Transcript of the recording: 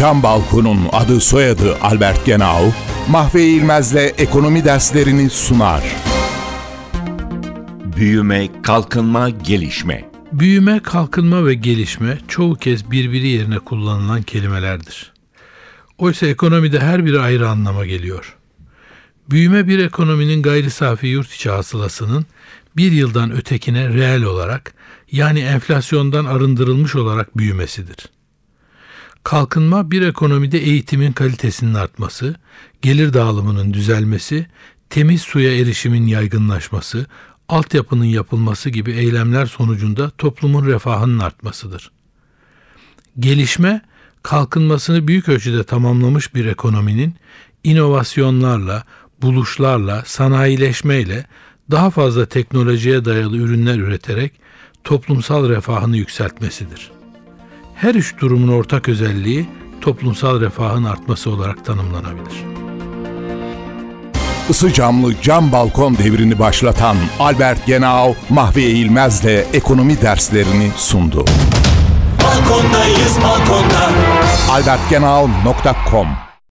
Cam Balkon'un adı soyadı Albert Genau, Mahve İlmez'le ekonomi derslerini sunar. Büyüme, kalkınma, gelişme. Büyüme, kalkınma ve gelişme çoğu kez birbiri yerine kullanılan kelimelerdir. Oysa ekonomide her biri ayrı anlama geliyor. Büyüme bir ekonominin gayri safi yurt içi hasılasının bir yıldan ötekine reel olarak yani enflasyondan arındırılmış olarak büyümesidir. Kalkınma bir ekonomide eğitimin kalitesinin artması, gelir dağılımının düzelmesi, temiz suya erişimin yaygınlaşması, altyapının yapılması gibi eylemler sonucunda toplumun refahının artmasıdır. Gelişme, kalkınmasını büyük ölçüde tamamlamış bir ekonominin inovasyonlarla, buluşlarla, sanayileşmeyle daha fazla teknolojiye dayalı ürünler üreterek toplumsal refahını yükseltmesidir. Her üç durumun ortak özelliği toplumsal refahın artması olarak tanımlanabilir. Isı camlı cam balkon devrini başlatan Albert Genau, Mahve İlmez'le ekonomi derslerini sundu. Balkondayız balkonda. albertgenau.com